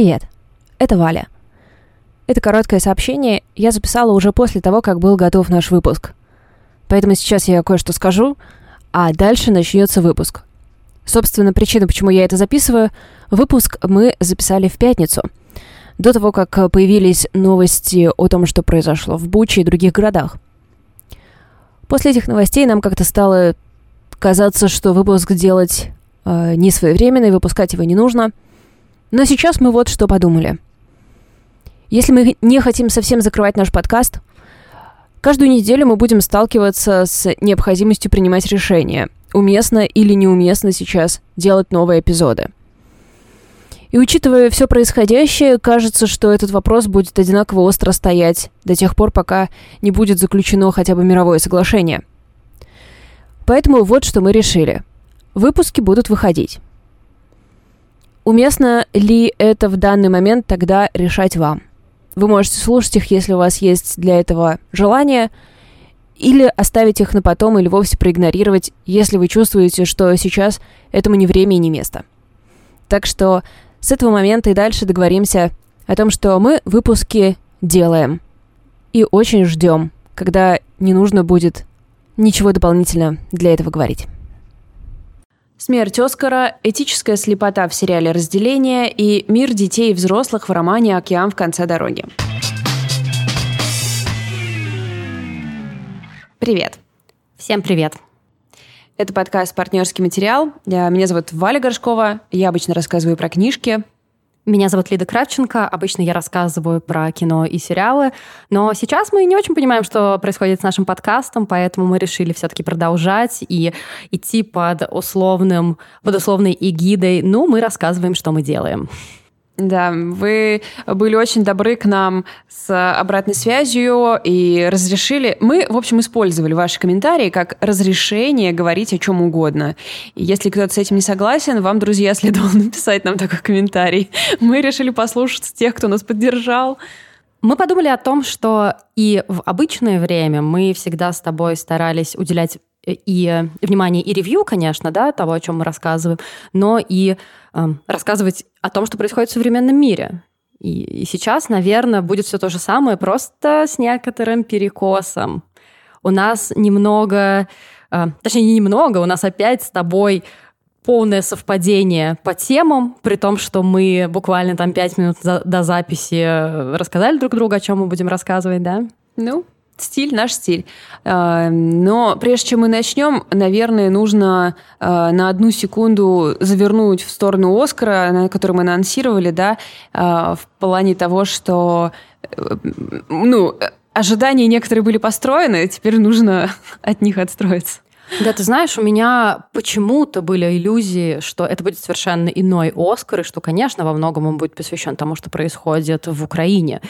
Привет, это Валя. Это короткое сообщение я записала уже после того, как был готов наш выпуск. Поэтому сейчас я кое-что скажу, а дальше начнется выпуск. Собственно, причина, почему я это записываю, выпуск мы записали в пятницу, до того, как появились новости о том, что произошло в Буче и других городах. После этих новостей нам как-то стало казаться, что выпуск делать э, не и выпускать его не нужно. Но сейчас мы вот что подумали. Если мы не хотим совсем закрывать наш подкаст, каждую неделю мы будем сталкиваться с необходимостью принимать решения, уместно или неуместно сейчас делать новые эпизоды. И учитывая все происходящее, кажется, что этот вопрос будет одинаково остро стоять до тех пор, пока не будет заключено хотя бы мировое соглашение. Поэтому вот что мы решили. Выпуски будут выходить. Уместно ли это в данный момент тогда решать вам? Вы можете слушать их, если у вас есть для этого желание, или оставить их на потом, или вовсе проигнорировать, если вы чувствуете, что сейчас этому не время и не место. Так что с этого момента и дальше договоримся о том, что мы выпуски делаем. И очень ждем, когда не нужно будет ничего дополнительно для этого говорить. Смерть Оскара, этическая слепота в сериале «Разделение» и мир детей и взрослых в романе «Океан в конце дороги». Привет. Всем привет. Это подкаст «Партнерский материал». Меня зовут Валя Горшкова. Я обычно рассказываю про книжки, меня зовут Лида Кравченко. Обычно я рассказываю про кино и сериалы. Но сейчас мы не очень понимаем, что происходит с нашим подкастом, поэтому мы решили все-таки продолжать и идти под условным, под условной эгидой. Ну, мы рассказываем, что мы делаем. Да, вы были очень добры к нам с обратной связью и разрешили... Мы, в общем, использовали ваши комментарии как разрешение говорить о чем угодно. И если кто-то с этим не согласен, вам, друзья, следовало написать нам такой комментарий. Мы решили послушать тех, кто нас поддержал. Мы подумали о том, что и в обычное время мы всегда с тобой старались уделять и э, внимание и ревью, конечно, да, того, о чем мы рассказываем, но и э, рассказывать о том, что происходит в современном мире. И, и сейчас, наверное, будет все то же самое, просто с некоторым перекосом. У нас немного, э, точнее, не немного, у нас опять с тобой полное совпадение по темам, при том, что мы буквально там пять минут до записи э, рассказали друг другу, о чем мы будем рассказывать, да? Ну, стиль наш стиль. А, но прежде чем мы начнем, наверное, нужно а, на одну секунду завернуть в сторону Оскара, на который мы анонсировали, да, а, в плане того, что э, ну, ожидания некоторые были построены, теперь нужно от них отстроиться. Да, ты знаешь, у меня почему-то были иллюзии, что это будет совершенно иной Оскар, и что, конечно, во многом он будет посвящен тому, что происходит в Украине.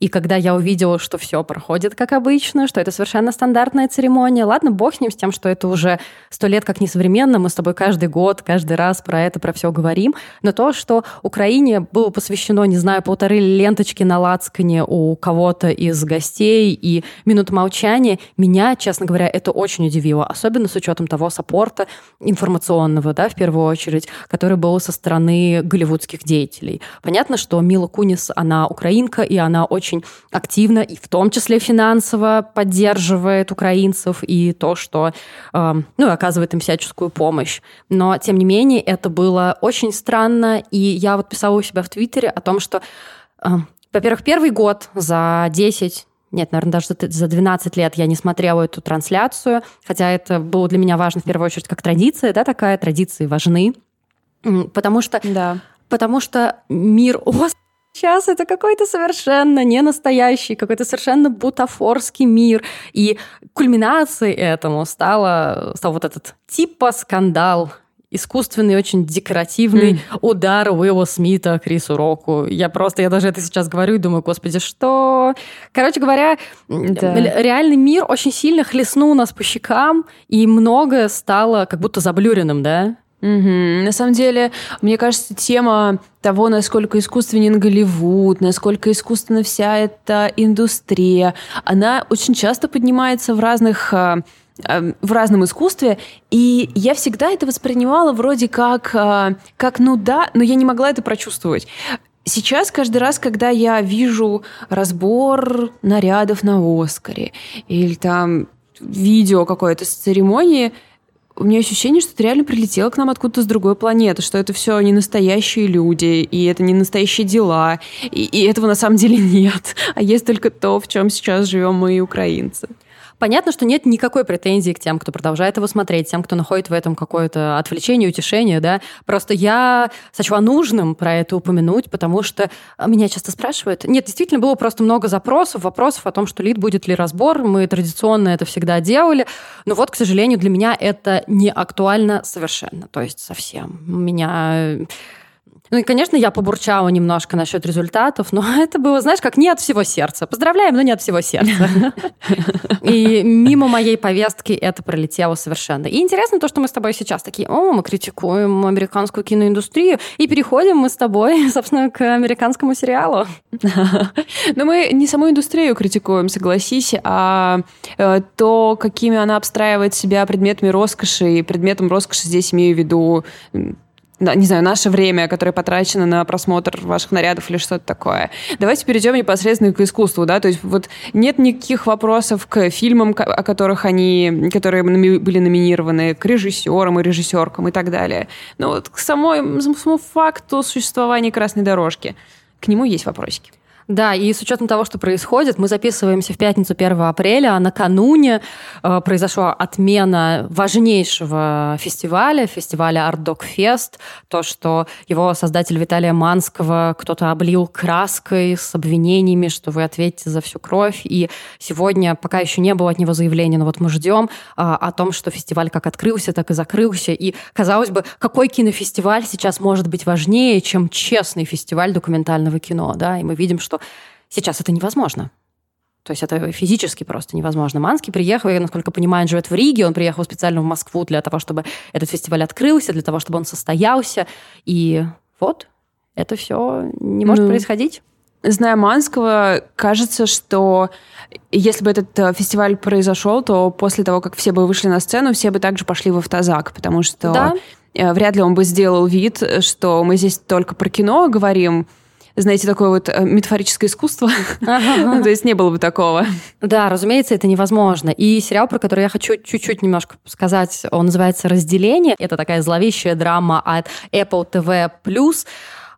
И когда я увидела, что все проходит как обычно, что это совершенно стандартная церемония, ладно, бог с ним, с тем, что это уже сто лет как несовременно, мы с тобой каждый год, каждый раз про это, про все говорим, но то, что Украине было посвящено, не знаю, полторы ленточки на лацкане у кого-то из гостей и минут молчания, меня, честно говоря, это очень удивило, особенно с учетом того саппорта информационного, да, в первую очередь, который был со стороны голливудских деятелей. Понятно, что Мила Кунис, она украинка, и она очень активно, и в том числе финансово поддерживает украинцев, и то, что, э, ну, оказывает им всяческую помощь. Но, тем не менее, это было очень странно, и я вот писала у себя в Твиттере о том, что э, во-первых, первый год за 10 нет, наверное, даже за 12 лет я не смотрела эту трансляцию, хотя это было для меня важно в первую очередь как традиция, да, такая, традиции важны, потому что, да. потому что мир Сейчас это какой-то совершенно не настоящий, какой-то совершенно бутафорский мир. И кульминацией этому стало, стал вот этот типа скандал искусственный, очень декоративный mm. удар Уилла Смита Крису Року. Я просто, я даже это сейчас говорю и думаю, господи, что... Короче говоря, да. реальный мир очень сильно хлестнул нас по щекам, и многое стало как будто заблюренным, да? Угу. На самом деле, мне кажется, тема того, насколько искусственен Голливуд, насколько искусственна вся эта индустрия, она очень часто поднимается в разных а, в разном искусстве, и я всегда это воспринимала вроде как, э, как ну да, но я не могла это прочувствовать. Сейчас каждый раз, когда я вижу разбор нарядов на Оскаре или там видео какое-то с церемонии, у меня ощущение, что это реально прилетело к нам откуда-то с другой планеты, что это все не настоящие люди, и это не настоящие дела, и, и этого на самом деле нет. А есть только то, в чем сейчас живем мы, украинцы. Понятно, что нет никакой претензии к тем, кто продолжает его смотреть, тем, кто находит в этом какое-то отвлечение, утешение, да. Просто я сочла нужным про это упомянуть, потому что меня часто спрашивают. Нет, действительно, было просто много запросов, вопросов о том, что лид будет ли разбор. Мы традиционно это всегда делали. Но вот, к сожалению, для меня это не актуально совершенно. То есть совсем. Меня ну и, конечно, я побурчала немножко насчет результатов, но это было, знаешь, как не от всего сердца. Поздравляем, но не от всего сердца. И мимо моей повестки это пролетело совершенно. И интересно то, что мы с тобой сейчас такие, о, мы критикуем американскую киноиндустрию, и переходим мы с тобой, собственно, к американскому сериалу. Но мы не саму индустрию критикуем, согласись, а э, то, какими она обстраивает себя предметами роскоши, и предметом роскоши здесь имею в виду не знаю, наше время, которое потрачено на просмотр ваших нарядов или что-то такое. Давайте перейдем непосредственно к искусству, да, то есть вот нет никаких вопросов к фильмам, о которых они, которые были номинированы, к режиссерам и режиссеркам и так далее. Но вот к самой, самому факту существования красной дорожки, к нему есть вопросики. Да, и с учетом того, что происходит, мы записываемся в пятницу 1 апреля, а накануне э, произошла отмена важнейшего фестиваля, фестиваля Art Dog Fest, то, что его создатель Виталия Манского кто-то облил краской с обвинениями, что вы ответите за всю кровь, и сегодня пока еще не было от него заявления, но вот мы ждем э, о том, что фестиваль как открылся, так и закрылся, и, казалось бы, какой кинофестиваль сейчас может быть важнее, чем честный фестиваль документального кино, да, и мы видим, что сейчас это невозможно. То есть это физически просто невозможно. Манский приехал, я, насколько понимаю, он живет в Риге, он приехал специально в Москву для того, чтобы этот фестиваль открылся, для того, чтобы он состоялся. И вот, это все не может ну, происходить. Зная Манского, кажется, что если бы этот э, фестиваль произошел, то после того, как все бы вышли на сцену, все бы также пошли в автозак, потому что да. Э, вряд ли он бы сделал вид, что мы здесь только про кино говорим, знаете, такое вот э, метафорическое искусство. То есть не было бы такого. Да, разумеется, это невозможно. И сериал, про который я хочу чуть-чуть немножко сказать, он называется «Разделение». Это такая зловещая драма от Apple TV+.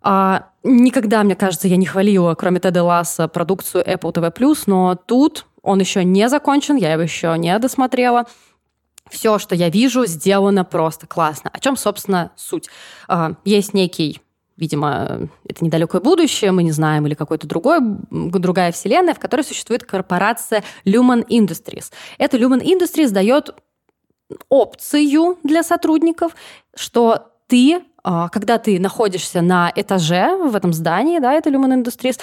А, никогда, мне кажется, я не хвалила, кроме Теда Ласса, продукцию Apple TV+, но тут он еще не закончен, я его еще не досмотрела. Все, что я вижу, сделано просто классно. О чем, собственно, суть? А, есть некий видимо, это недалекое будущее, мы не знаем, или какой-то другой, другая вселенная, в которой существует корпорация Lumen Industries. Эта Lumen Industries дает опцию для сотрудников, что ты, когда ты находишься на этаже в этом здании, да, это Lumen Industries,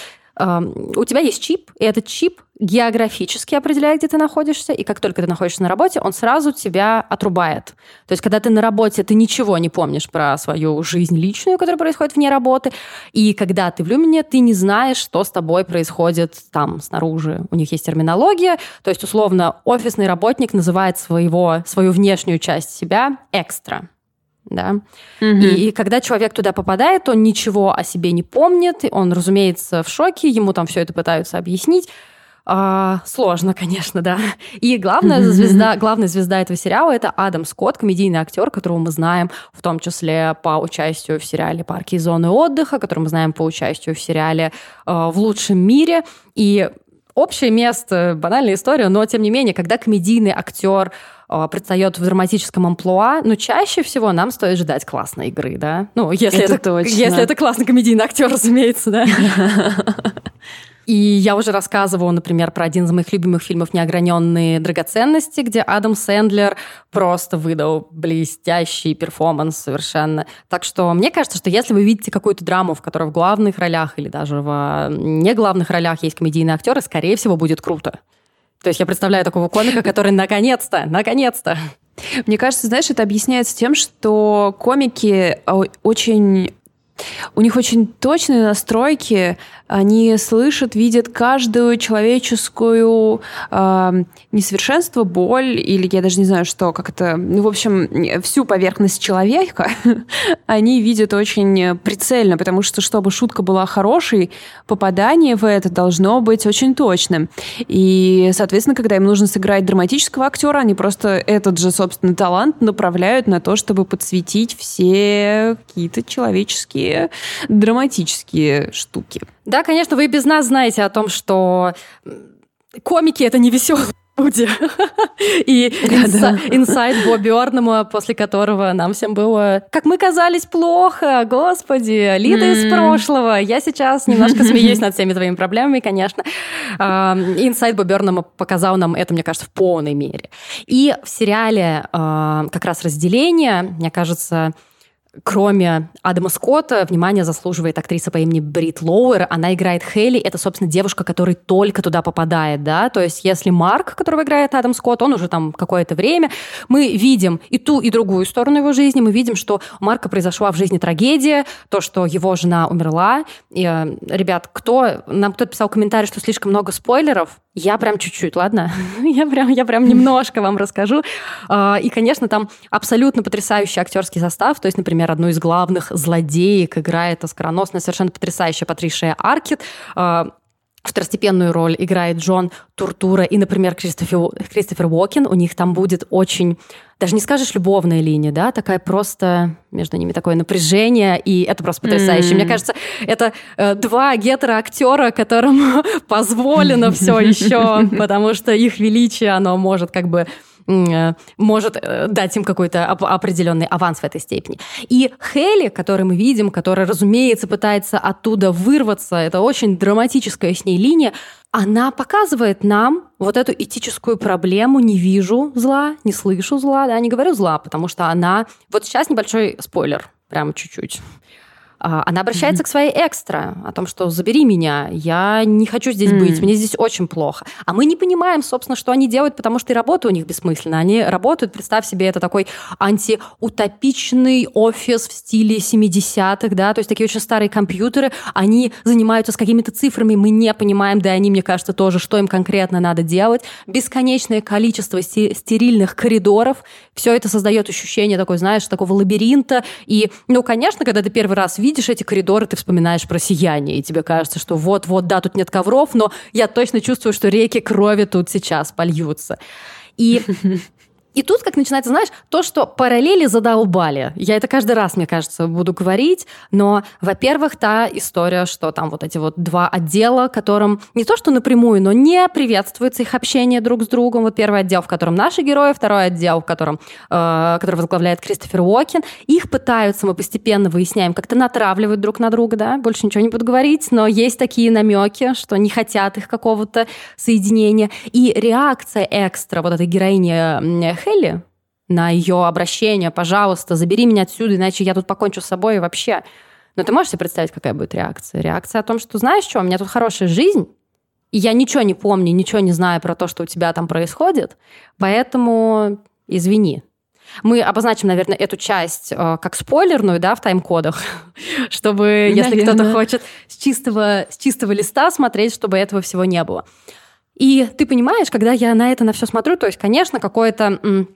у тебя есть чип, и этот чип географически определяет, где ты находишься, и как только ты находишься на работе, он сразу тебя отрубает. То есть, когда ты на работе, ты ничего не помнишь про свою жизнь личную, которая происходит вне работы, и когда ты в люмине, ты не знаешь, что с тобой происходит там, снаружи. У них есть терминология, то есть, условно, офисный работник называет своего, свою внешнюю часть себя экстра да. Угу. И, и когда человек туда попадает, он ничего о себе не помнит, он, разумеется, в шоке, ему там все это пытаются объяснить. А, сложно, конечно, да. И главная звезда, главная звезда этого сериала это Адам Скотт, комедийный актер, которого мы знаем в том числе по участию в сериале «Парки и зоны отдыха», которого мы знаем по участию в сериале э, «В лучшем мире». И общее место, банальная история, но тем не менее, когда комедийный актер а, предстает в драматическом амплуа, но чаще всего нам стоит ждать классной игры, да? Ну, если это, это, точно. Если это классный комедийный актер, разумеется, да. И я уже рассказывала, например, про один из моих любимых фильмов «Неограненные драгоценности», где Адам Сэндлер просто выдал блестящий перформанс совершенно. Так что мне кажется, что если вы видите какую-то драму, в которой в главных ролях или даже в не главных ролях есть комедийные актеры, скорее всего, будет круто. То есть я представляю такого комика, который наконец-то, наконец-то. Мне кажется, знаешь, это объясняется тем, что комики очень У них очень точные настройки, они слышат, видят каждую человеческую э, несовершенство, боль, или я даже не знаю, что, как это, ну, в общем, всю поверхность человека они видят очень прицельно, потому что, чтобы шутка была хорошей, попадание в это должно быть очень точным. И, соответственно, когда им нужно сыграть драматического актера, они просто этот же, собственно, талант направляют на то, чтобы подсветить все какие-то человеческие драматические штуки. Да, конечно, вы без нас знаете о том, что комики — это не веселые люди. И инсайт Бобби Орнема, после которого нам всем было, как мы казались, плохо, господи, Лида из прошлого. Я сейчас немножко смеюсь над всеми твоими проблемами, конечно. Инсайт Бобби Орнема показал нам это, мне кажется, в полной мере. И в сериале а, как раз разделение, мне кажется, Кроме Адама Скотта, внимание заслуживает актриса по имени Брит Лоуэр. Она играет Хейли. Это, собственно, девушка, которая только туда попадает, да. То есть, если Марк, которого играет Адам Скотт, он уже там какое-то время, мы видим и ту, и другую сторону его жизни. Мы видим, что у Марка произошла в жизни трагедия, то, что его жена умерла. И, э, ребят, кто... Нам кто-то писал комментарий, что слишком много спойлеров. Я прям чуть-чуть, ладно? я, прям, я прям немножко вам расскажу. А, и, конечно, там абсолютно потрясающий актерский состав. То есть, например, одну из главных злодеек играет оскароносная, совершенно потрясающая Патришия Аркет. Второстепенную роль играет Джон Туртура и, например, Кристофер, Кристофер Уокен. У них там будет очень, даже не скажешь, любовная линия, да, такая просто между ними такое напряжение, и это просто потрясающе. Mm. Мне кажется, это э, два гетероактера, которым позволено все еще, потому что их величие, оно может как бы может э, дать им какой-то определенный аванс в этой степени. И Хелли, который мы видим, которая, разумеется, пытается оттуда вырваться, это очень драматическая с ней линия, она показывает нам вот эту этическую проблему «не вижу зла, не слышу зла», да, не говорю зла, потому что она... Вот сейчас небольшой спойлер, прям чуть-чуть. А, она обращается mm-hmm. к своей экстра о том, что забери меня, я не хочу здесь mm-hmm. быть, мне здесь очень плохо. А мы не понимаем, собственно, что они делают, потому что и работа у них бессмысленна. Они работают, представь себе, это такой антиутопичный офис в стиле 70-х, да, то есть такие очень старые компьютеры, они занимаются с какими-то цифрами, мы не понимаем, да и они, мне кажется, тоже, что им конкретно надо делать. Бесконечное количество стерильных коридоров, все это создает ощущение такой, знаешь, такого лабиринта. И, ну, конечно, когда ты первый раз видишь, видишь эти коридоры, ты вспоминаешь про сияние, и тебе кажется, что вот-вот, да, тут нет ковров, но я точно чувствую, что реки крови тут сейчас польются. И И тут, как начинается, знаешь, то, что параллели задолбали. Я это каждый раз, мне кажется, буду говорить. Но, во-первых, та история, что там вот эти вот два отдела, которым не то, что напрямую, но не приветствуется их общение друг с другом. Вот первый отдел, в котором наши герои, второй отдел, в котором, э, который возглавляет Кристофер Уокен. Их пытаются, мы постепенно выясняем, как-то натравливают друг на друга, да, больше ничего не буду говорить, но есть такие намеки, что не хотят их какого-то соединения. И реакция экстра вот этой героини Хелли на ее обращение, пожалуйста, забери меня отсюда, иначе я тут покончу с собой и вообще. Но ты можешь себе представить, какая будет реакция? Реакция о том, что знаешь что, у меня тут хорошая жизнь, и я ничего не помню, ничего не знаю про то, что у тебя там происходит, поэтому извини. Мы обозначим, наверное, эту часть э, как спойлерную, да, в тайм-кодах, чтобы, наверное. если кто-то хочет с чистого, с чистого листа смотреть, чтобы этого всего не было. И ты понимаешь, когда я на это на все смотрю, то есть, конечно, какое-то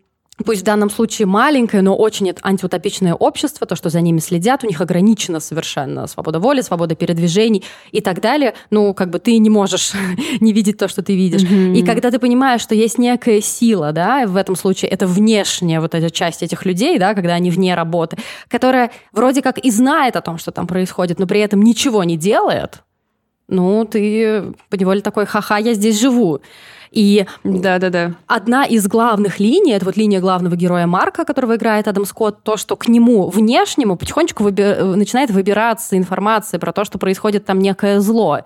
пусть в данном случае маленькое, но очень антиутопичное общество, то, что за ними следят, у них ограничена совершенно свобода воли, свобода передвижений и так далее. Ну, как бы ты не можешь не видеть то, что ты видишь. Mm-hmm. И когда ты понимаешь, что есть некая сила, да, в этом случае это внешняя вот эта часть этих людей, да, когда они вне работы, которая вроде как и знает о том, что там происходит, но при этом ничего не делает, ну, ты поневоле такой, ха-ха, я здесь живу. И да, да, да. одна из главных линий, это вот линия главного героя Марка, которого играет Адам Скотт, то, что к нему внешнему потихонечку выби- начинает выбираться информация про то, что происходит там некое зло.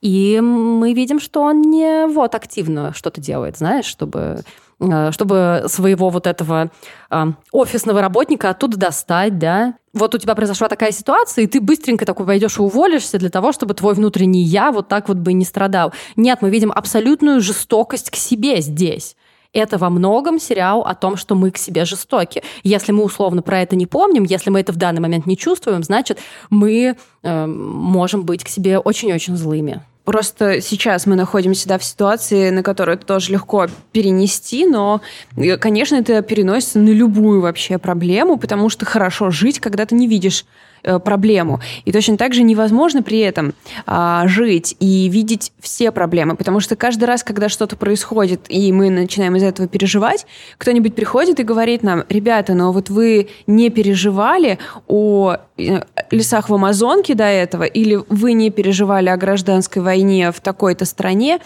И мы видим, что он не вот активно что-то делает, знаешь, чтобы Э, чтобы своего вот этого э, офисного работника оттуда достать, да. Вот у тебя произошла такая ситуация, и ты быстренько такой пойдешь и уволишься для того, чтобы твой внутренний я вот так вот бы не страдал. Нет, мы видим абсолютную жестокость к себе здесь. это во многом сериал о том, что мы к себе жестоки. Если мы условно про это не помним, если мы это в данный момент не чувствуем, значит, мы э, можем быть к себе очень-очень злыми. Просто сейчас мы находимся да, в ситуации, на которую это тоже легко перенести, но, э, конечно, это переносится на любую вообще проблему, потому что хорошо жить, когда ты не видишь проблему. И точно так же невозможно при этом а, жить и видеть все проблемы, потому что каждый раз, когда что-то происходит, и мы начинаем из этого переживать, кто-нибудь приходит и говорит нам, ребята, но вот вы не переживали о э, лесах в Амазонке до этого, или вы не переживали о гражданской войне в такой-то стране,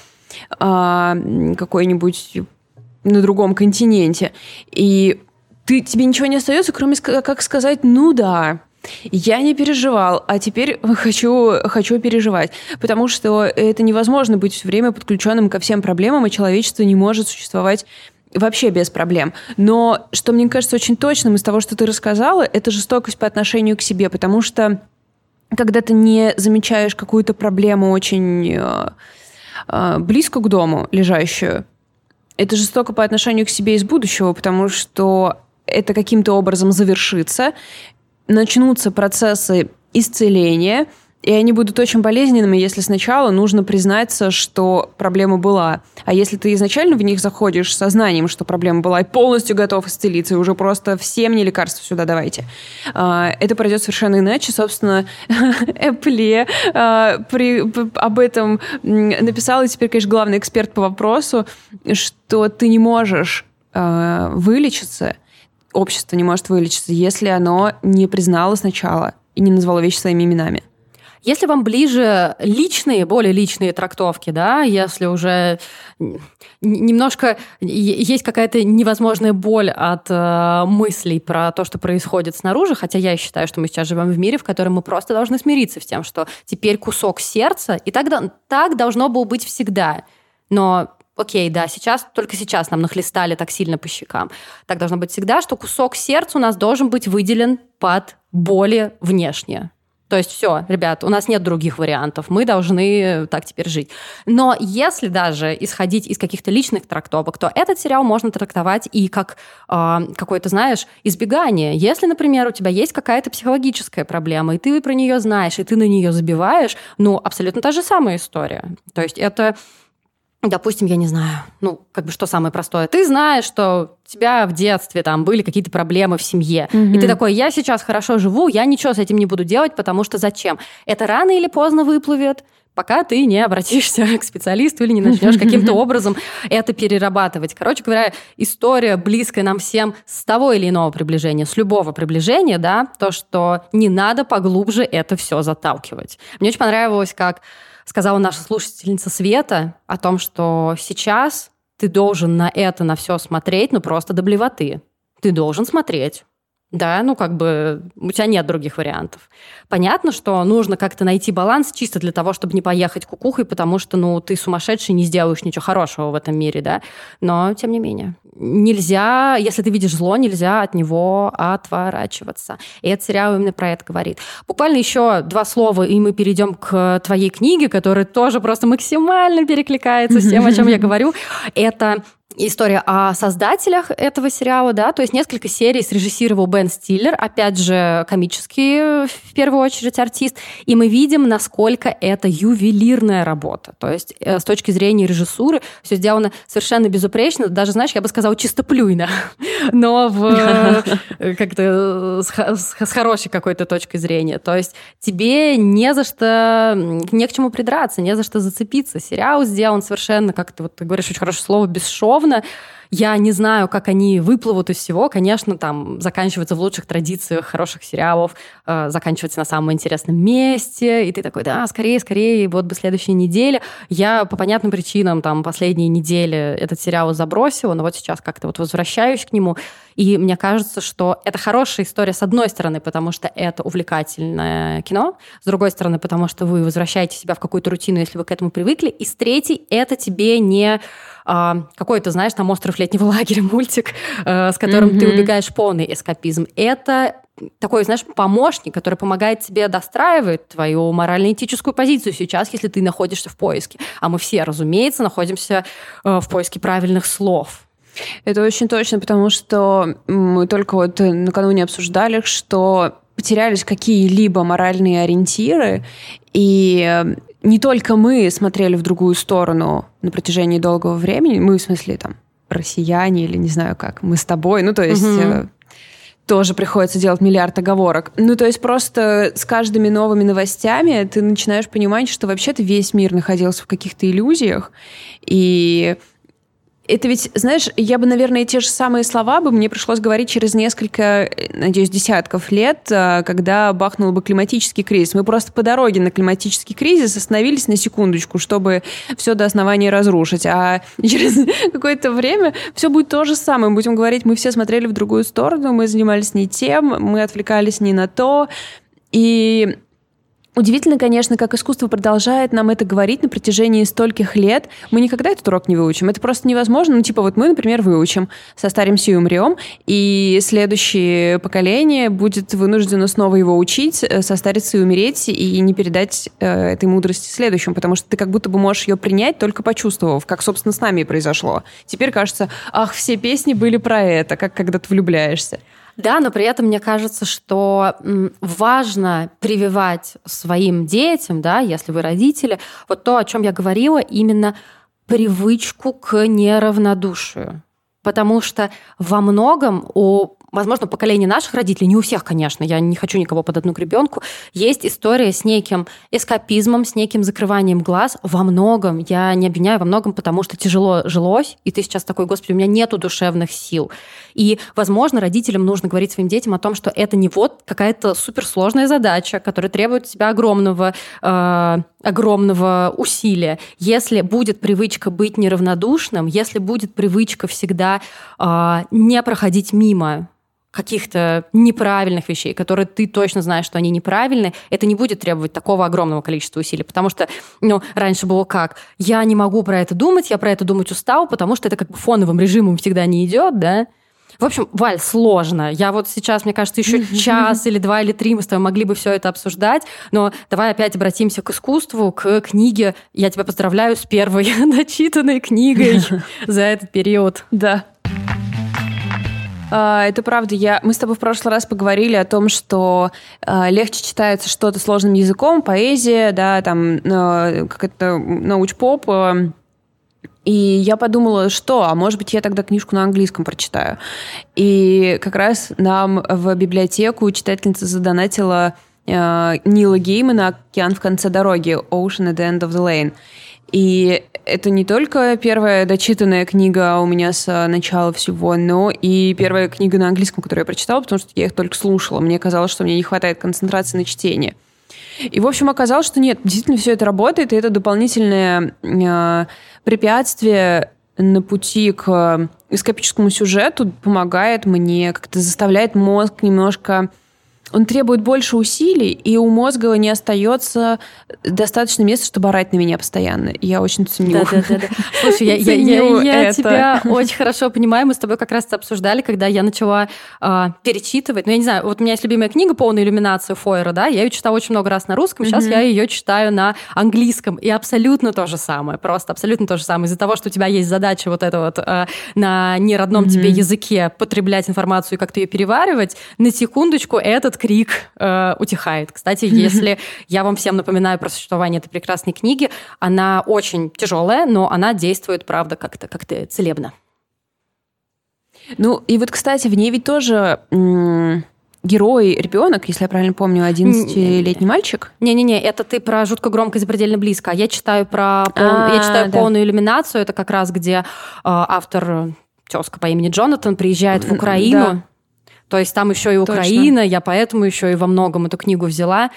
а, какой-нибудь на другом континенте, и ты, тебе ничего не остается, кроме как сказать, ну да, я не переживал, а теперь хочу, хочу переживать. Потому что это невозможно быть все время подключенным ко всем проблемам, и человечество не может существовать вообще без проблем. Но что мне кажется очень точным из того, что ты рассказала, это жестокость по отношению к себе, потому что когда ты не замечаешь какую-то проблему очень э, э, близко к дому лежащую, это жестоко по отношению к себе из будущего, потому что это каким-то образом завершится, начнутся процессы исцеления, и они будут очень болезненными, если сначала нужно признаться, что проблема была. А если ты изначально в них заходишь с сознанием, что проблема была, и полностью готов исцелиться, и уже просто все мне лекарства сюда давайте, а, это пройдет совершенно иначе. Собственно, Эпле а, об этом написал, и теперь, конечно, главный эксперт по вопросу, что ты не можешь а, вылечиться, общество не может вылечиться, если оно не признало сначала и не назвало вещи своими именами. Если вам ближе личные, более личные трактовки, да, если уже немножко есть какая-то невозможная боль от э, мыслей про то, что происходит снаружи, хотя я считаю, что мы сейчас живем в мире, в котором мы просто должны смириться с тем, что теперь кусок сердца, и так, так должно было быть всегда. Но окей, да, сейчас, только сейчас нам нахлестали так сильно по щекам. Так должно быть всегда, что кусок сердца у нас должен быть выделен под боли внешние. То есть все, ребят, у нас нет других вариантов, мы должны так теперь жить. Но если даже исходить из каких-то личных трактовок, то этот сериал можно трактовать и как э, какое-то, знаешь, избегание. Если, например, у тебя есть какая-то психологическая проблема, и ты про нее знаешь, и ты на нее забиваешь, ну, абсолютно та же самая история. То есть это допустим, я не знаю, ну, как бы что самое простое. Ты знаешь, что у тебя в детстве там были какие-то проблемы в семье. Mm-hmm. И ты такой, я сейчас хорошо живу, я ничего с этим не буду делать, потому что зачем? Это рано или поздно выплывет, пока ты не обратишься к специалисту или не начнешь каким-то образом это перерабатывать. Короче говоря, история близкая нам всем с того или иного приближения, с любого приближения, да, то, что не надо поглубже это все заталкивать. Мне очень понравилось, как сказала наша слушательница Света о том, что сейчас ты должен на это, на все смотреть, ну просто до блевоты. Ты должен смотреть. Да, ну как бы у тебя нет других вариантов. Понятно, что нужно как-то найти баланс чисто для того, чтобы не поехать кукухой, потому что, ну, ты сумасшедший, не сделаешь ничего хорошего в этом мире, да. Но, тем не менее, нельзя, если ты видишь зло, нельзя от него отворачиваться. И этот сериал именно про это говорит. Буквально еще два слова, и мы перейдем к твоей книге, которая тоже просто максимально перекликается с тем, о чем я говорю. Это история о создателях этого сериала, да, то есть несколько серий срежиссировал Бен Стиллер, опять же, комический в первую очередь артист, и мы видим, насколько это ювелирная работа, то есть э, с точки зрения режиссуры все сделано совершенно безупречно, даже, знаешь, я бы сказала, чистоплюйно, но в э, как-то с, с хорошей какой-то точкой зрения, то есть тебе не за что, не к чему придраться, не за что зацепиться, сериал сделан совершенно, как ты вот ты говоришь очень хорошее слово, бесшовно, безусловно, я не знаю, как они выплывут из всего. Конечно, там заканчивается в лучших традициях хороших сериалов, э, заканчивается на самом интересном месте, и ты такой, да, скорее, скорее, вот бы следующей неделе. Я по понятным причинам там последние недели этот сериал забросила, но вот сейчас как-то вот возвращаюсь к нему, и мне кажется, что это хорошая история с одной стороны, потому что это увлекательное кино, с другой стороны, потому что вы возвращаете себя в какую-то рутину, если вы к этому привыкли, и с третьей, это тебе не а, какой-то, знаешь, там «Остров летнего лагеря» мультик, э, с которым mm-hmm. ты убегаешь полный эскапизм. Это такой, знаешь, помощник, который помогает тебе достраивать твою морально-этическую позицию сейчас, если ты находишься в поиске. А мы все, разумеется, находимся э, в поиске правильных слов. Это очень точно, потому что мы только вот накануне обсуждали, что потерялись какие-либо моральные ориентиры, и не только мы смотрели в другую сторону на протяжении долгого времени, мы, в смысле, там, россияне или не знаю как, мы с тобой, ну, то есть... Угу. Тоже приходится делать миллиард оговорок. Ну, то есть просто с каждыми новыми новостями ты начинаешь понимать, что вообще-то весь мир находился в каких-то иллюзиях. И это ведь, знаешь, я бы, наверное, те же самые слова бы мне пришлось говорить через несколько, надеюсь, десятков лет, а, когда бахнул бы климатический кризис. Мы просто по дороге на климатический кризис остановились на секундочку, чтобы все до основания разрушить. А через какое-то время все будет то же самое. Мы будем говорить, мы все смотрели в другую сторону, мы занимались не тем, мы отвлекались не на то. И Удивительно, конечно, как искусство продолжает нам это говорить на протяжении стольких лет. Мы никогда этот урок не выучим. Это просто невозможно. Ну, типа, вот мы, например, выучим, состаримся и умрем, и следующее поколение будет вынуждено снова его учить, э, состариться и умереть, и не передать э, этой мудрости следующему, потому что ты как будто бы можешь ее принять, только почувствовав, как, собственно, с нами и произошло. Теперь кажется, ах, все песни были про это, как когда ты влюбляешься. Да, но при этом мне кажется, что важно прививать своим детям, да, если вы родители, вот то, о чем я говорила, именно привычку к неравнодушию. Потому что во многом у возможно, поколение наших родителей, не у всех, конечно, я не хочу никого под одну гребенку, есть история с неким эскапизмом, с неким закрыванием глаз во многом. Я не обвиняю во многом, потому что тяжело жилось, и ты сейчас такой, господи, у меня нету душевных сил. И, возможно, родителям нужно говорить своим детям о том, что это не вот какая-то суперсложная задача, которая требует от тебя огромного, э, огромного усилия. Если будет привычка быть неравнодушным, если будет привычка всегда э, не проходить мимо каких-то неправильных вещей, которые ты точно знаешь, что они неправильны, это не будет требовать такого огромного количества усилий. Потому что, ну, раньше было как? Я не могу про это думать, я про это думать устал, потому что это как бы фоновым режимом всегда не идет, да? В общем, Валь, сложно. Я вот сейчас, мне кажется, еще час или два или три мы с тобой могли бы все это обсуждать, но давай опять обратимся к искусству, к книге. Я тебя поздравляю с первой начитанной книгой за этот период. Да, это правда. Я... Мы с тобой в прошлый раз поговорили о том, что э, легче читается что-то сложным языком, поэзия, да, там, как это, науч-поп. Э, и я подумала, что, а может быть, я тогда книжку на английском прочитаю. И как раз нам в библиотеку читательница задонатила э, Нила Геймана «Океан в конце дороги» «Ocean at the end of the lane». И это не только первая дочитанная книга у меня с э, начала всего, но и первая книга на английском, которую я прочитала, потому что я их только слушала. Мне казалось, что мне не хватает концентрации на чтении. И, в общем, оказалось, что нет, действительно все это работает, и это дополнительное э, препятствие на пути к эскапическому сюжету помогает мне, как-то заставляет мозг немножко он требует больше усилий, и у мозга не остается достаточно места, чтобы орать на меня постоянно. Я очень ценю. Да, да, да. да. Слушай, я, я, я, я тебя очень хорошо понимаю. Мы с тобой как раз обсуждали, когда я начала э, перечитывать. Ну, я не знаю, вот у меня есть любимая книга «Полная иллюминация» Фойера, да, я ее читала очень много раз на русском, сейчас mm-hmm. я ее читаю на английском, и абсолютно то же самое, просто абсолютно то же самое. Из-за того, что у тебя есть задача вот это вот э, на неродном mm-hmm. тебе языке потреблять информацию и как-то ее переваривать, на секундочку этот крик э, утихает. Кстати, если я вам всем напоминаю про существование этой прекрасной книги, она очень тяжелая, но она действует, правда, как-то как целебно. Ну, и вот, кстати, в ней ведь тоже герой ребенок, если я правильно помню, 11-летний мальчик. Не-не-не, это ты про жутко громко и запредельно близко. Я читаю про пол... я читаю да. полную иллюминацию. Это как раз где э, автор тезка по имени Джонатан приезжает в Украину. Да то есть там еще и Украина, Точно. я поэтому еще и во многом эту книгу взяла.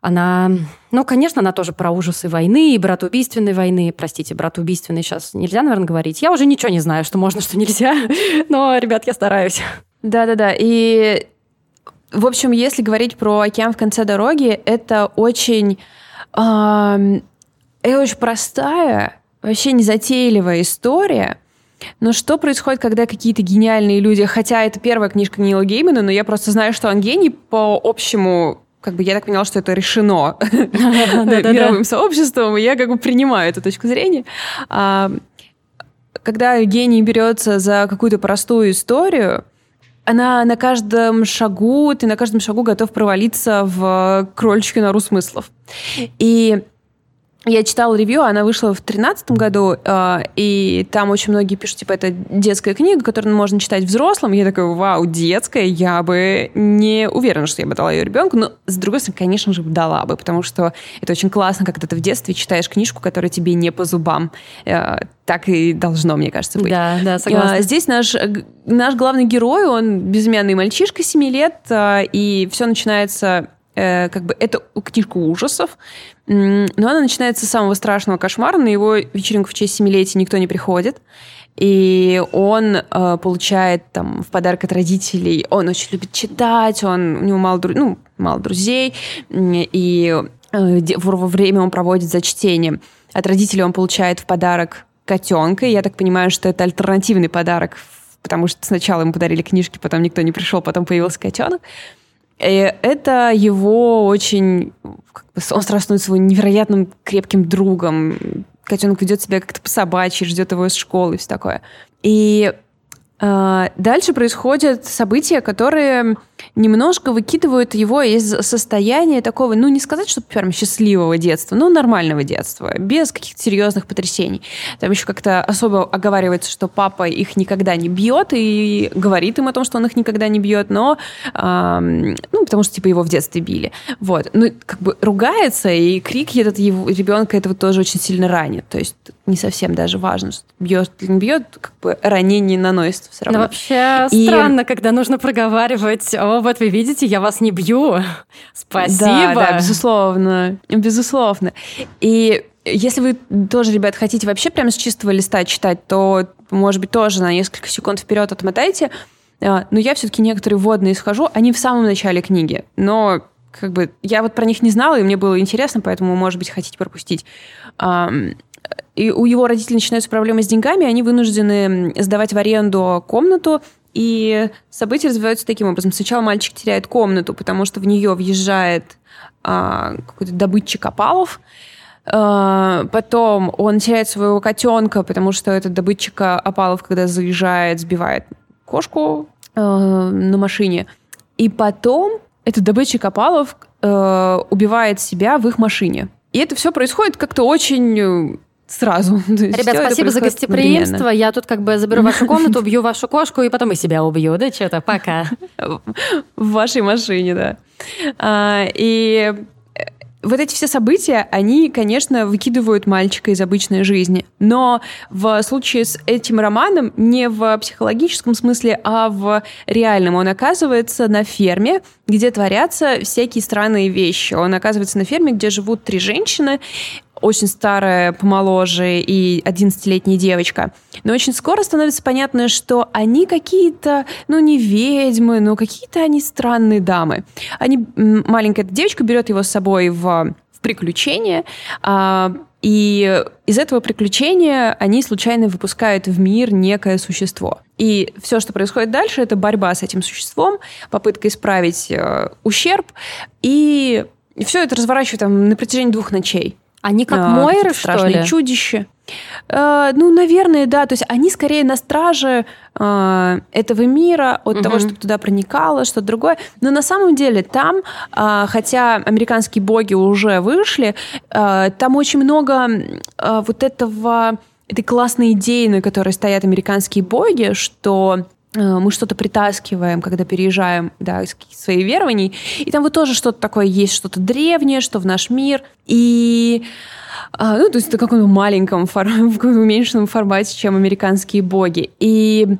Она, ну, конечно, она тоже про ужасы войны и братоубийственной войны. Простите, братоубийственной сейчас нельзя, наверное, говорить. Я уже ничего не знаю, что можно, что нельзя. Но, ребят, я стараюсь. Да-да-да. И, в общем, если говорить про океан в конце дороги, это очень... Э, это очень простая, вообще незатейливая история, но что происходит, когда какие-то гениальные люди, хотя это первая книжка Нила Геймана, но я просто знаю, что он гений по общему как бы я так поняла, что это решено мировым сообществом, и я как бы принимаю эту точку зрения. А, когда гений берется за какую-то простую историю, она на каждом шагу, ты на каждом шагу готов провалиться в крольчью нору смыслов. И я читала ревью, она вышла в 2013 году, э, и там очень многие пишут, типа, это детская книга, которую можно читать взрослым. Я такая, вау, детская, я бы не уверена, что я бы дала ее ребенку, но, с другой стороны, конечно же, дала бы, потому что это очень классно, когда ты в детстве читаешь книжку, которая тебе не по зубам. Э, так и должно, мне кажется, быть. Да, да, согласна. Здесь наш, наш главный герой, он безымянный мальчишка 7 лет, э, и все начинается как бы это книжка ужасов, но она начинается с самого страшного кошмара. На его вечеринку в честь семилетия никто не приходит. И он э, получает там в подарок от родителей, он очень любит читать, он, у него мало, ну, мало друзей, и э, во время он проводит за чтением. От родителей он получает в подарок котенка, и я так понимаю, что это альтернативный подарок, потому что сначала ему подарили книжки, потом никто не пришел, потом появился котенок. И это его очень... Как бы, он сразу становится его невероятным крепким другом. Котенок ведет себя как-то по-собачьи, ждет его из школы и все такое. И э, дальше происходят события, которые немножко выкидывают его из состояния такого, ну, не сказать, что прям счастливого детства, но нормального детства, без каких-то серьезных потрясений. Там еще как-то особо оговаривается, что папа их никогда не бьет и говорит им о том, что он их никогда не бьет, но, эм, ну, потому что, типа, его в детстве били. Вот. Ну, как бы ругается, и крик этот его ребенка этого тоже очень сильно ранит. То есть не совсем даже важно, что бьет или не бьет, как бы ранение наносится все равно. Но вообще и... странно, когда нужно проговаривать о вот вы видите, я вас не бью. Спасибо. Да, да, безусловно. Безусловно. И если вы тоже, ребят, хотите вообще прямо с чистого листа читать, то, может быть, тоже на несколько секунд вперед отмотайте. А, но я все-таки некоторые вводные схожу, они в самом начале книги. Но как бы я вот про них не знала, и мне было интересно, поэтому, может быть, хотите пропустить. И у его родителей начинаются проблемы с деньгами, они вынуждены сдавать в аренду комнату и события развиваются таким образом. Сначала мальчик теряет комнату, потому что в нее въезжает а, какой-то добытчик опалов. А, потом он теряет своего котенка, потому что этот добытчик опалов, когда заезжает, сбивает кошку а, на машине. И потом этот добытчик опалов а, убивает себя в их машине. И это все происходит как-то очень сразу. Ребят, спасибо за гостеприимство. Одновременно. Я тут как бы заберу вашу комнату, убью вашу кошку, и потом и себя убью, да, что-то, пока. В вашей машине, да. А, и вот эти все события, они, конечно, выкидывают мальчика из обычной жизни. Но в случае с этим романом не в психологическом смысле, а в реальном. Он оказывается на ферме, где творятся всякие странные вещи. Он оказывается на ферме, где живут три женщины, очень старая, помоложе и 11-летняя девочка. Но очень скоро становится понятно, что они какие-то, ну, не ведьмы, но какие-то они странные дамы. Они, маленькая девочка берет его с собой в, в приключение, а, и из этого приключения они случайно выпускают в мир некое существо. И все, что происходит дальше, это борьба с этим существом, попытка исправить э, ущерб, и все это разворачивает там, на протяжении двух ночей. Они как а, Мойры, что ли? чудище. Э, ну, наверное, да. То есть они скорее на страже э, этого мира, от угу. того, чтобы туда проникало, что-то другое. Но на самом деле там, э, хотя американские боги уже вышли, э, там очень много э, вот этого этой классной идеи, на которой стоят американские боги, что мы что-то притаскиваем, когда переезжаем да, из своих верований. И там вот тоже что-то такое есть, что-то древнее, что в наш мир. И а, ну, то есть это каком-то маленьком, фор... в уменьшенном формате, чем американские боги. И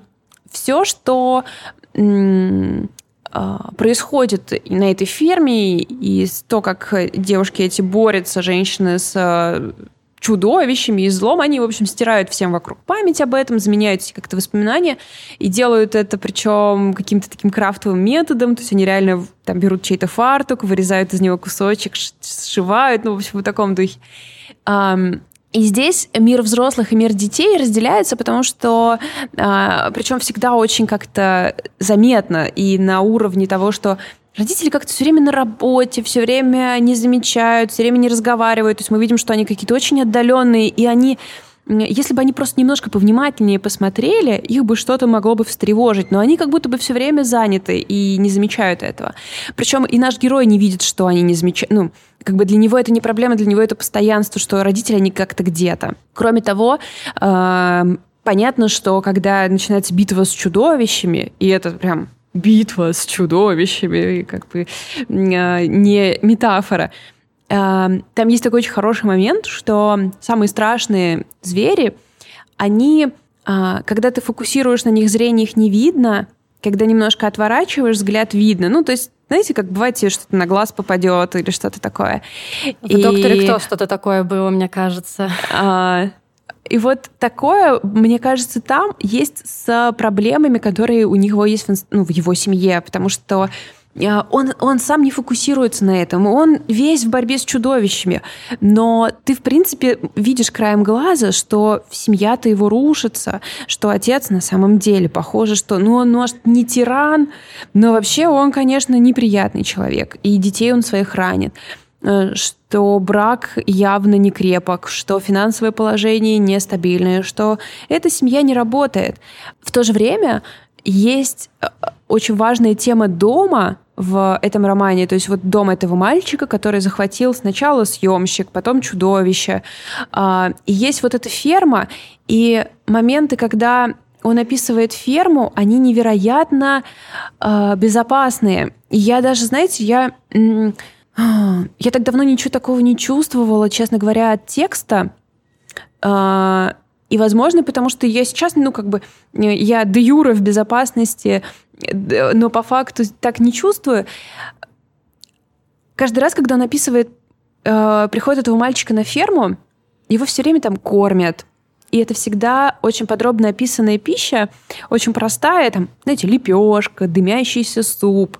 все, что а, происходит на этой ферме, и то, как девушки эти борются, женщины с чудовищами и злом, они, в общем, стирают всем вокруг память об этом, заменяют как-то воспоминания и делают это причем каким-то таким крафтовым методом, то есть они реально там берут чей-то фартук, вырезают из него кусочек, сшивают, ну, в общем, в таком духе. И здесь мир взрослых и мир детей разделяется, потому что, а, причем всегда очень как-то заметно и на уровне того, что родители как-то все время на работе, все время не замечают, все время не разговаривают. То есть мы видим, что они какие-то очень отдаленные, и они если бы они просто немножко повнимательнее посмотрели, их бы что-то могло бы встревожить, но они как будто бы все время заняты и не замечают этого. Причем и наш герой не видит, что они не замечают, ну, как бы для него это не проблема, для него это постоянство, что родители, они как-то где-то. Кроме того, понятно, что когда начинается битва с чудовищами, и это прям битва с чудовищами, как бы э, не метафора, Эм, там есть такой очень хороший момент, что самые страшные звери, они, а, когда ты фокусируешь на них зрение, их не видно, когда немножко отворачиваешь, взгляд видно. Ну, то есть знаете, как бывает, тебе что-то на глаз попадет или что-то такое. В и... «Докторе кто» что-то такое было, мне кажется. А, и вот такое, мне кажется, там есть с проблемами, которые у него есть в, ну, в его семье, потому что а, он, он сам не фокусируется на этом, он весь в борьбе с чудовищами. Но ты, в принципе, видишь краем глаза, что семья-то его рушится, что отец на самом деле похоже, что ну, он, может, не тиран, но вообще он, конечно, неприятный человек, и детей он своих ранит э, что брак явно не крепок, что финансовое положение нестабильное, что эта семья не работает. В то же время есть э, очень важная тема дома, в этом романе. То есть вот дом этого мальчика, который захватил сначала съемщик, потом чудовище. А, и есть вот эта ферма, и моменты, когда он описывает ферму, они невероятно э, безопасные. И я даже, знаете, я, я так давно ничего такого не чувствовала, честно говоря, от текста. Э, и, возможно, потому что я сейчас, ну, как бы, я де юра в безопасности, но по факту так не чувствую. Каждый раз, когда он описывает э, приход этого мальчика на ферму, его все время там кормят. И это всегда очень подробно описанная пища, очень простая, там, знаете, лепешка, дымящийся суп,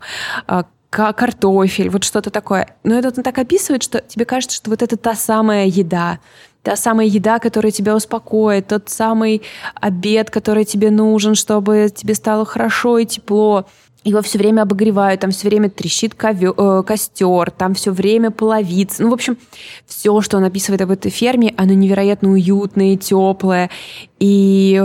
э, картофель, вот что-то такое. Но это он так описывает, что тебе кажется, что вот это та самая еда, та самая еда, которая тебя успокоит, тот самый обед, который тебе нужен, чтобы тебе стало хорошо и тепло. Его все время обогревают, там все время трещит ковер, э, костер, там все время половиц. Ну, в общем, все, что он описывает об этой ферме, оно невероятно уютное, теплое. И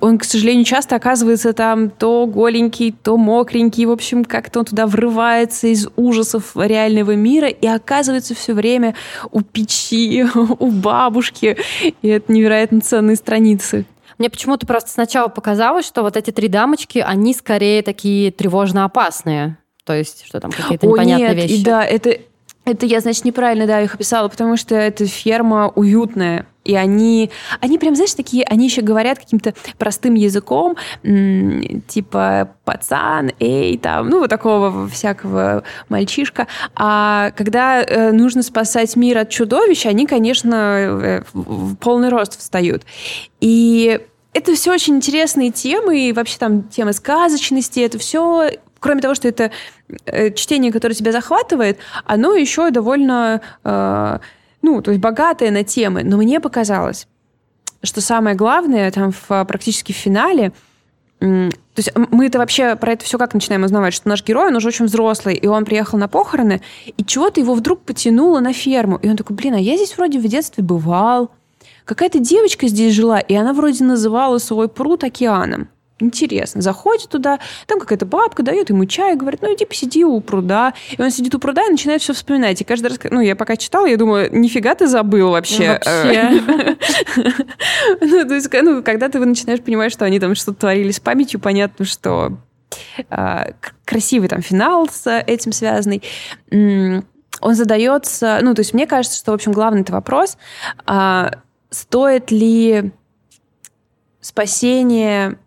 он, к сожалению, часто оказывается там то голенький, то мокренький. В общем, как-то он туда врывается из ужасов реального мира и оказывается все время у печи, у бабушки. И это невероятно ценные страницы. Мне почему-то просто сначала показалось, что вот эти три дамочки, они скорее такие тревожно опасные. То есть, что там какие-то непонятные О, нет, вещи. И да, это, это я, значит, неправильно, да, их описала, потому что эта ферма уютная. И они, они прям, знаешь, такие, они еще говорят каким-то простым языком, типа пацан, эй, там, ну, вот такого всякого мальчишка. А когда э, нужно спасать мир от чудовищ, они, конечно, э, в полный рост встают. И это все очень интересные темы, и вообще там темы сказочности, это все кроме того, что это э, чтение, которое тебя захватывает, оно еще довольно э, ну, то есть богатая на темы. Но мне показалось, что самое главное там в, практически в финале, то есть мы это вообще про это все как начинаем узнавать, что наш герой, он уже очень взрослый, и он приехал на похороны, и чего-то его вдруг потянуло на ферму. И он такой, блин, а я здесь вроде в детстве бывал. Какая-то девочка здесь жила, и она вроде называла свой пруд океаном интересно. Заходит туда, там какая-то бабка дает ему чай, говорит, ну иди посиди у пруда. И он сидит у пруда и начинает все вспоминать. И каждый раз, ну я пока читала, я думаю, нифига ты забыл вообще. Ну, то есть, ну, когда ты начинаешь понимать, что они там что-то творили с памятью, понятно, что а, красивый там финал с этим связанный. Он задается, ну, то есть мне кажется, что, в общем, главный это вопрос, а, стоит ли спасение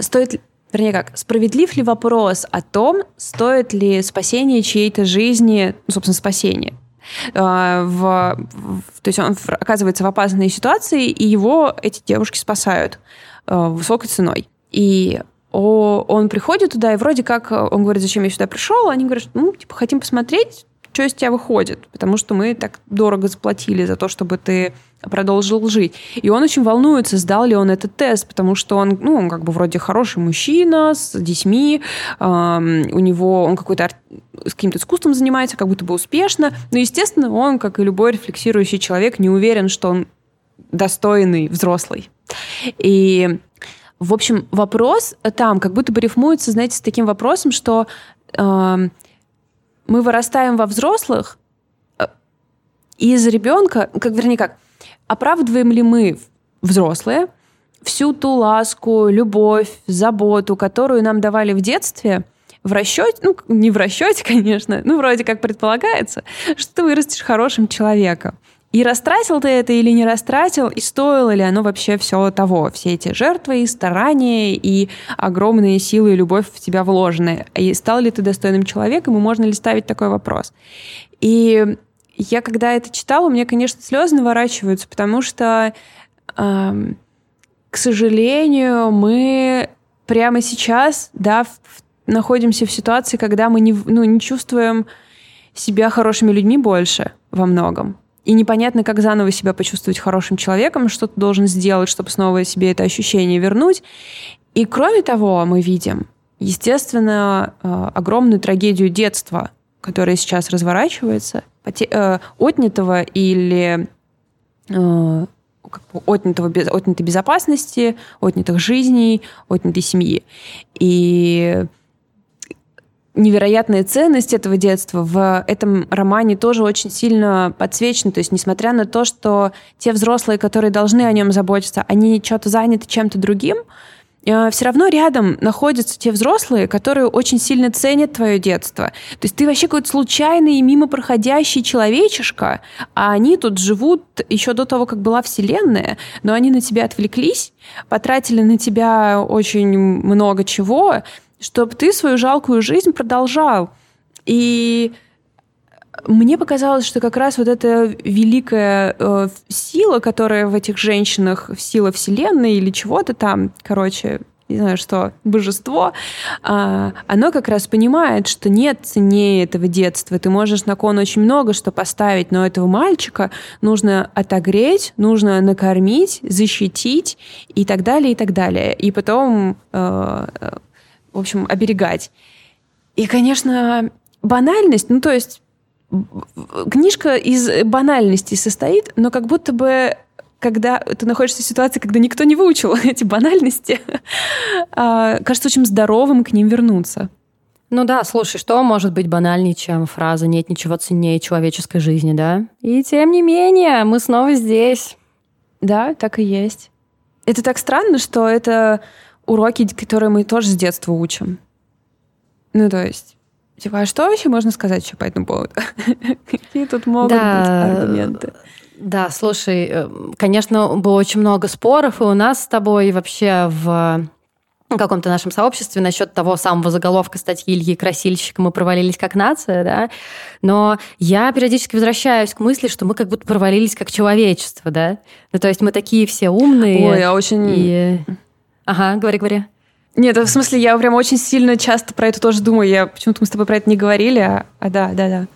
стоит вернее как, справедлив ли вопрос о том, стоит ли спасение чьей-то жизни, ну, собственно, спасение, а, в, в, то есть он оказывается в опасной ситуации, и его эти девушки спасают а, высокой ценой. И о, он приходит туда, и вроде как он говорит, зачем я сюда пришел, они говорят, ну, типа, хотим посмотреть, что из тебя выходит, потому что мы так дорого заплатили за то, чтобы ты продолжил жить. И он очень волнуется, сдал ли он этот тест, потому что он, ну, он как бы вроде хороший мужчина с детьми, э, у него он какой-то с каким-то искусством занимается, как будто бы успешно, но, естественно, он, как и любой рефлексирующий человек, не уверен, что он достойный взрослый. И, в общем, вопрос там как будто бы рифмуется, знаете, с таким вопросом, что э, мы вырастаем во взрослых, э, из ребенка, как вернее как, оправдываем ли мы взрослые всю ту ласку, любовь, заботу, которую нам давали в детстве, в расчете, ну, не в расчете, конечно, ну, вроде как предполагается, что ты вырастешь хорошим человеком. И растратил ты это или не растратил, и стоило ли оно вообще все того, все эти жертвы и старания, и огромные силы и любовь в тебя вложены. И стал ли ты достойным человеком, и можно ли ставить такой вопрос? И я, когда это читала, у меня, конечно, слезы наворачиваются, потому что, э, к сожалению, мы прямо сейчас, да, в, находимся в ситуации, когда мы не, ну, не чувствуем себя хорошими людьми больше во многом. И непонятно, как заново себя почувствовать хорошим человеком, что ты должен сделать, чтобы снова себе это ощущение вернуть. И кроме того, мы видим, естественно, э, огромную трагедию детства, которая сейчас разворачивается, э, отнятого или э, отнятого, отнятой безопасности, отнятых жизней, отнятой семьи. И невероятная ценность этого детства в этом романе тоже очень сильно подсвечена. То есть, несмотря на то, что те взрослые, которые должны о нем заботиться, они что-то заняты чем-то другим, э, все равно рядом находятся те взрослые, которые очень сильно ценят твое детство. То есть ты вообще какой-то случайный и мимо проходящий человечишка, а они тут живут еще до того, как была Вселенная, но они на тебя отвлеклись, потратили на тебя очень много чего, чтобы ты свою жалкую жизнь продолжал. И мне показалось, что как раз вот эта великая э, сила, которая в этих женщинах, сила Вселенной или чего-то там, короче, не знаю что, божество, э, оно как раз понимает, что нет ценнее этого детства. Ты можешь на кон очень много что поставить, но этого мальчика нужно отогреть, нужно накормить, защитить и так далее, и так далее. И потом э, в общем, оберегать. И, конечно, банальность, ну, то есть книжка из банальности состоит, но как будто бы когда ты находишься в ситуации, когда никто не выучил эти банальности, а, кажется очень здоровым к ним вернуться. Ну да, слушай, что может быть банальнее, чем фраза «нет ничего ценнее человеческой жизни», да? И тем не менее, мы снова здесь. Да, так и есть. Это так странно, что это уроки, которые мы тоже с детства учим. Ну, то есть, типа, а что вообще можно сказать еще по этому поводу? Какие тут могут да, быть аргументы? Да, слушай, э, конечно, было очень много споров, и у нас с тобой вообще в каком-то нашем сообществе насчет того самого заголовка статьи Ильи Красильщика «Мы провалились как нация», да, но я периодически возвращаюсь к мысли, что мы как будто провалились как человечество, да, ну, то есть мы такие все умные. Ой, я очень... И... Ага, говори, говори. Нет, в смысле, я прям очень сильно часто про это тоже думаю. Я почему-то мы с тобой про это не говорили, а, а да, да, да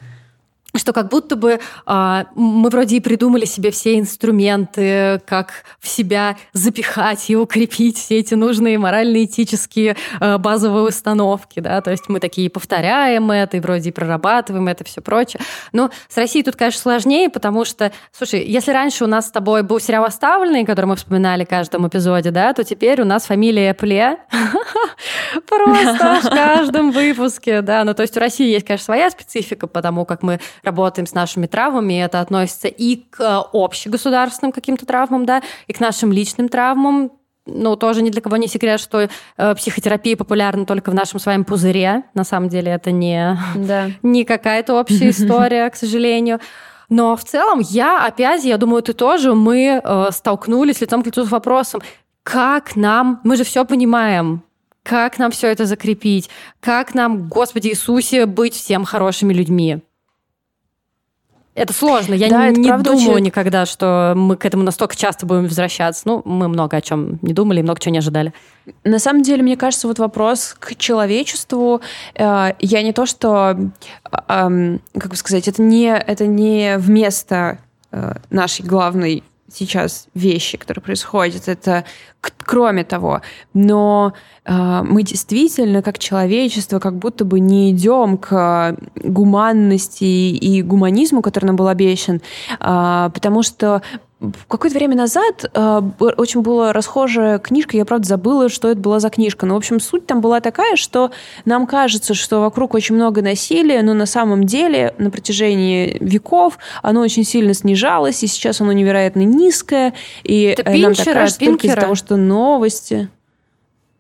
что как будто бы а, мы вроде и придумали себе все инструменты, как в себя запихать и укрепить все эти нужные морально-этические а, базовые установки, да, то есть мы такие повторяем это и вроде и прорабатываем это все прочее. Но с Россией тут, конечно, сложнее, потому что, слушай, если раньше у нас с тобой был сериал «Оставленный», который мы вспоминали в каждом эпизоде, да, то теперь у нас фамилия Пле просто в каждом выпуске, да, ну то есть у России есть, конечно, своя специфика, потому как мы работаем с нашими травмами, и это относится и к э, общегосударственным каким-то травмам, да, и к нашим личным травмам, ну, тоже ни для кого не секрет, что э, психотерапия популярна только в нашем с вами пузыре. На самом деле это не, да. не какая-то общая история, к сожалению. Но в целом я опять, я думаю, ты тоже, мы э, столкнулись лицом к лицу с вопросом, как нам, мы же все понимаем, как нам все это закрепить, как нам, Господи Иисусе, быть всем хорошими людьми. Это сложно. Я да, не, не думаю очень... никогда, что мы к этому настолько часто будем возвращаться. Ну, мы много о чем не думали много чего не ожидали. На самом деле, мне кажется, вот вопрос к человечеству. Э, я не то, что, э, как бы сказать, это не, это не вместо э, нашей главной сейчас вещи, которые происходят. Это кроме того. Но э, мы действительно, как человечество, как будто бы не идем к гуманности и гуманизму, который нам был обещан, э, потому что какое-то время назад э, очень была расхожая книжка, я, правда, забыла, что это была за книжка. Но, в общем, суть там была такая, что нам кажется, что вокруг очень много насилия, но на самом деле на протяжении веков оно очень сильно снижалось, и сейчас оно невероятно низкое. И это нам Пинчера, так кажется только из-за того, что новости...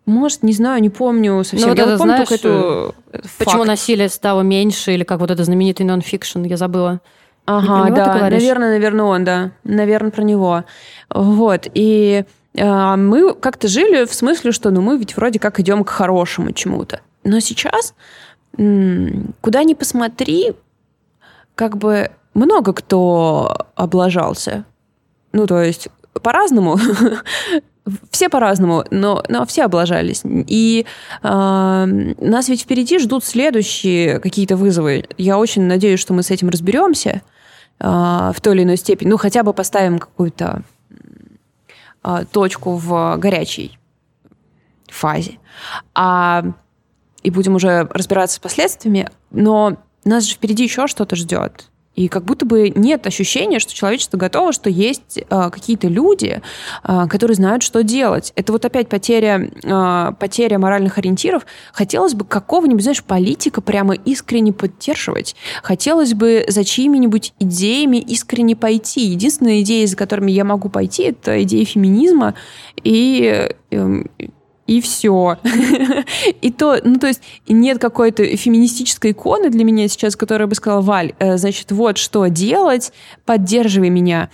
Может, не знаю, не помню совсем. Ну, вот я это вот помню знаешь, эту... этот Почему факт. насилие стало меньше, или как вот это знаменитый нон-фикшн, я забыла. Ага, да, наверное, наверное, он, да. Наверное, про него. Вот. И а, мы как-то жили в смысле, что ну мы ведь вроде как идем к хорошему чему-то. Но сейчас, куда ни посмотри, как бы много кто облажался. Ну, то есть по-разному. Все по-разному, но, но все облажались. И а, нас ведь впереди ждут следующие какие-то вызовы. Я очень надеюсь, что мы с этим разберемся а, в той или иной степени. Ну, хотя бы поставим какую-то а, точку в горячей фазе. А, и будем уже разбираться с последствиями. Но нас же впереди еще что-то ждет. И как будто бы нет ощущения, что человечество готово, что есть э, какие-то люди, э, которые знают, что делать. Это вот опять потеря, э, потеря моральных ориентиров. Хотелось бы какого-нибудь, знаешь, политика прямо искренне поддерживать. Хотелось бы за чьими-нибудь идеями искренне пойти. Единственная идея, за которыми я могу пойти, это идея феминизма и эм, и все. И то, ну, то есть нет какой-то феминистической иконы для меня сейчас, которая бы сказала, Валь, э, значит, вот что делать, поддерживай меня.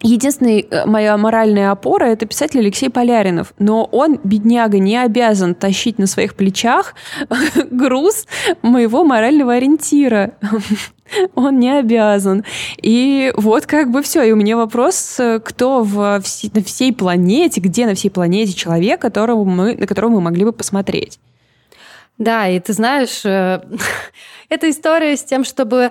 Единственная э, моя моральная опора — это писатель Алексей Поляринов. Но он, бедняга, не обязан тащить на своих плечах груз моего морального ориентира. Он не обязан. И вот как бы все. И у меня вопрос, э, кто в, вс- на всей планете, где на всей планете человек, которого мы, на которого мы могли бы посмотреть? Да, и ты знаешь, э, эта история с тем, чтобы,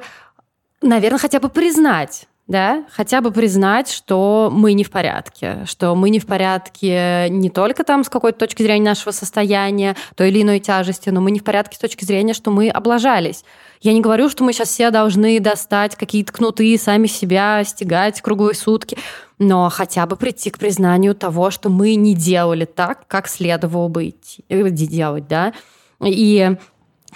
наверное, хотя бы признать, да, хотя бы признать, что мы не в порядке, что мы не в порядке не только там с какой-то точки зрения нашего состояния, той или иной тяжести, но мы не в порядке с точки зрения, что мы облажались. Я не говорю, что мы сейчас все должны достать какие-то кнуты сами себя стягать круглые сутки, но хотя бы прийти к признанию того, что мы не делали так, как следовало бы идти, э, делать, да. И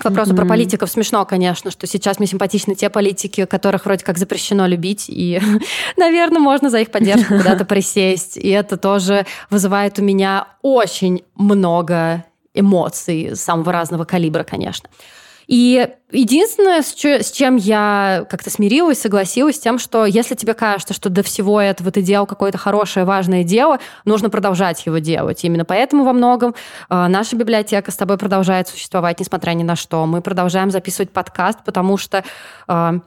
к вопросу про политиков смешно, конечно, что сейчас мне симпатичны те политики, которых вроде как запрещено любить, и, наверное, можно за их поддержку куда-то присесть. И это тоже вызывает у меня очень много эмоций самого разного калибра, конечно. И единственное, с, чем я как-то смирилась, согласилась с тем, что если тебе кажется, что до всего этого ты делал какое-то хорошее, важное дело, нужно продолжать его делать. Именно поэтому во многом э, наша библиотека с тобой продолжает существовать, несмотря ни на что. Мы продолжаем записывать подкаст, потому что э,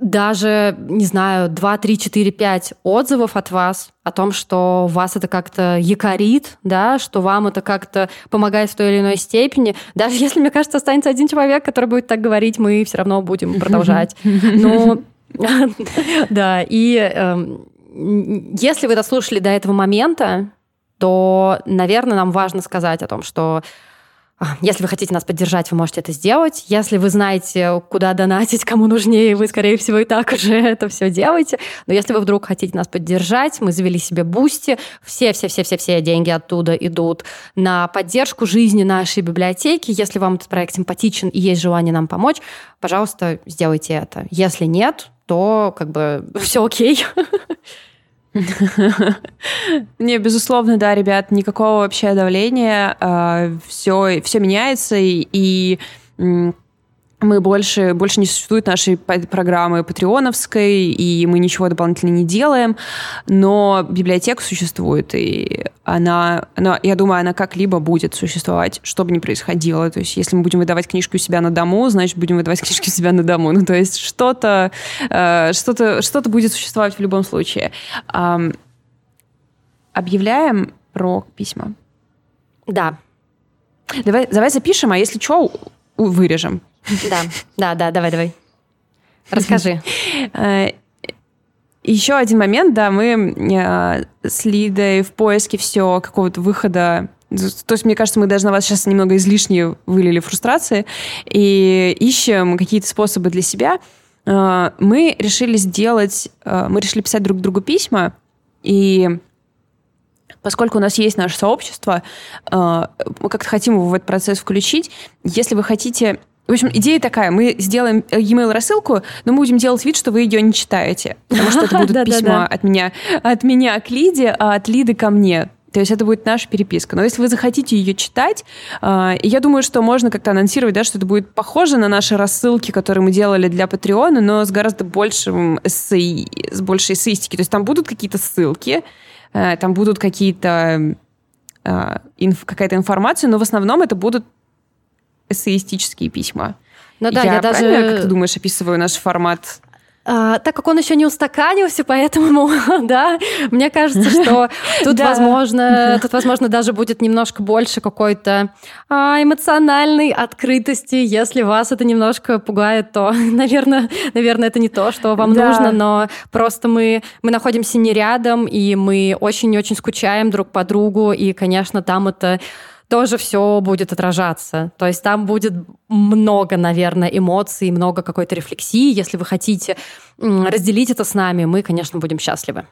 даже, не знаю, 2, 3, 4, 5 отзывов от вас о том, что вас это как-то якорит, да, что вам это как-то помогает в той или иной степени. Даже если, мне кажется, останется один человек, который будет так говорить, мы все равно будем продолжать. Ну, да, и эм, если вы дослушали до этого момента, то, наверное, нам важно сказать о том, что если вы хотите нас поддержать, вы можете это сделать. Если вы знаете, куда донатить, кому нужнее, вы, скорее всего, и так уже это все делаете. Но если вы вдруг хотите нас поддержать, мы завели себе Boosty. Все-все-все-все-все деньги оттуда идут на поддержку жизни нашей библиотеки. Если вам этот проект симпатичен и есть желание нам помочь, пожалуйста, сделайте это. Если нет, то как бы все окей. Не, безусловно, да, ребят, никакого вообще давления, все, все меняется, и, мы больше, больше не существует нашей программы патреоновской, и мы ничего дополнительно не делаем, но библиотека существует, и она, она, я думаю, она как-либо будет существовать, что бы ни происходило. То есть если мы будем выдавать книжки у себя на дому, значит, будем выдавать книжки у себя на дому. Ну, то есть что-то, э, что-то, что-то будет существовать в любом случае. Объявляем про письма. Да, Давай, давай запишем, а если что, вырежем. Да, да, да, давай, давай. Расскажи. Э, Еще один момент, да, мы э, с Лидой в поиске все какого-то выхода. То есть, мне кажется, мы даже на вас сейчас немного излишне вылили фрустрации и ищем какие-то способы для себя. Э, Мы решили сделать, мы решили писать друг другу письма, И поскольку у нас есть наше сообщество, мы как-то хотим его в этот процесс включить. Если вы хотите в общем, идея такая. Мы сделаем e-mail рассылку, но мы будем делать вид, что вы ее не читаете. Потому что это будут письма от меня, от меня к Лиде, а от Лиды ко мне. То есть это будет наша переписка. Но если вы захотите ее читать, э, я думаю, что можно как-то анонсировать, да, что это будет похоже на наши рассылки, которые мы делали для Патреона, но с гораздо большим эссе, с большей эссеистики. То есть там будут какие-то ссылки, э, там будут какие-то э, инф, какая-то информация, но в основном это будут эссеистические письма. Ну да, я, я даже... как ты думаешь, описываю наш формат а, так как он еще не устаканился, поэтому, да, мне кажется, что тут, да. возможно, тут, возможно, даже будет немножко больше какой-то а, эмоциональной открытости. Если вас это немножко пугает, то, наверное, наверное, это не то, что вам да. нужно, но просто мы, мы находимся не рядом, и мы очень-очень скучаем друг по другу, и, конечно, там это тоже все будет отражаться. То есть там будет много, наверное, эмоций, много какой-то рефлексии. Если вы хотите разделить это с нами, мы, конечно, будем счастливы.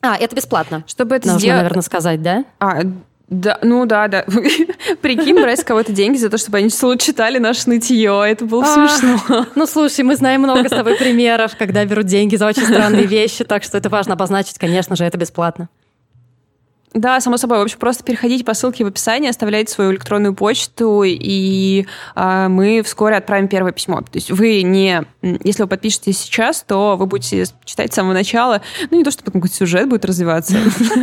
А, это бесплатно. Чтобы это Нужно, сделать... наверное, сказать, да? А, да, ну да, да. Прикинь, брать с кого-то деньги за то, чтобы они читали наше нытье. Это было а, смешно. Ну, слушай, мы знаем много с тобой примеров, когда берут деньги за очень странные вещи, так что это важно обозначить, конечно же, это бесплатно. Да, само собой. В общем, просто переходите по ссылке в описании, оставляйте свою электронную почту, и э, мы вскоре отправим первое письмо. То есть вы не... Если вы подпишетесь сейчас, то вы будете читать с самого начала. Ну, не то, что какой-то сюжет будет развиваться.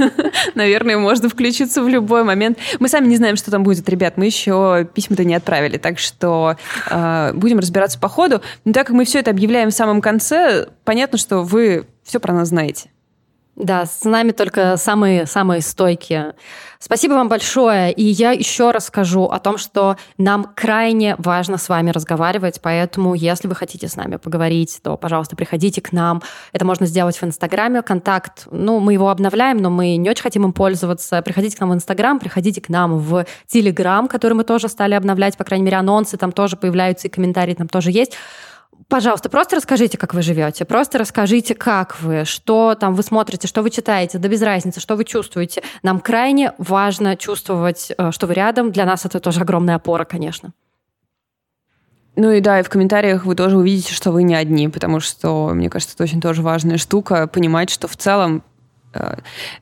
Наверное, можно включиться в любой момент. Мы сами не знаем, что там будет, ребят. Мы еще письма-то не отправили, так что э, будем разбираться по ходу. Но так как мы все это объявляем в самом конце, понятно, что вы все про нас знаете. Да, с нами только самые-самые стойкие. Спасибо вам большое. И я еще раз скажу о том, что нам крайне важно с вами разговаривать, поэтому если вы хотите с нами поговорить, то, пожалуйста, приходите к нам. Это можно сделать в Инстаграме. Контакт, ну, мы его обновляем, но мы не очень хотим им пользоваться. Приходите к нам в Инстаграм, приходите к нам в Телеграм, который мы тоже стали обновлять, по крайней мере, анонсы там тоже появляются, и комментарии там тоже есть. Пожалуйста, просто расскажите, как вы живете, просто расскажите, как вы, что там вы смотрите, что вы читаете, да без разницы, что вы чувствуете. Нам крайне важно чувствовать, э, что вы рядом. Для нас это тоже огромная опора, конечно. Ну и да, и в комментариях вы тоже увидите, что вы не одни, потому что, мне кажется, это очень тоже важная штука, понимать, что в целом э,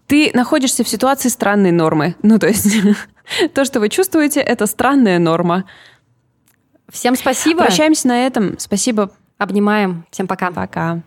ты находишься в ситуации странной нормы. Ну, то есть то, что вы чувствуете, это странная норма. Всем спасибо. Прощаемся на этом. Спасибо. Обнимаем. Всем пока. Пока.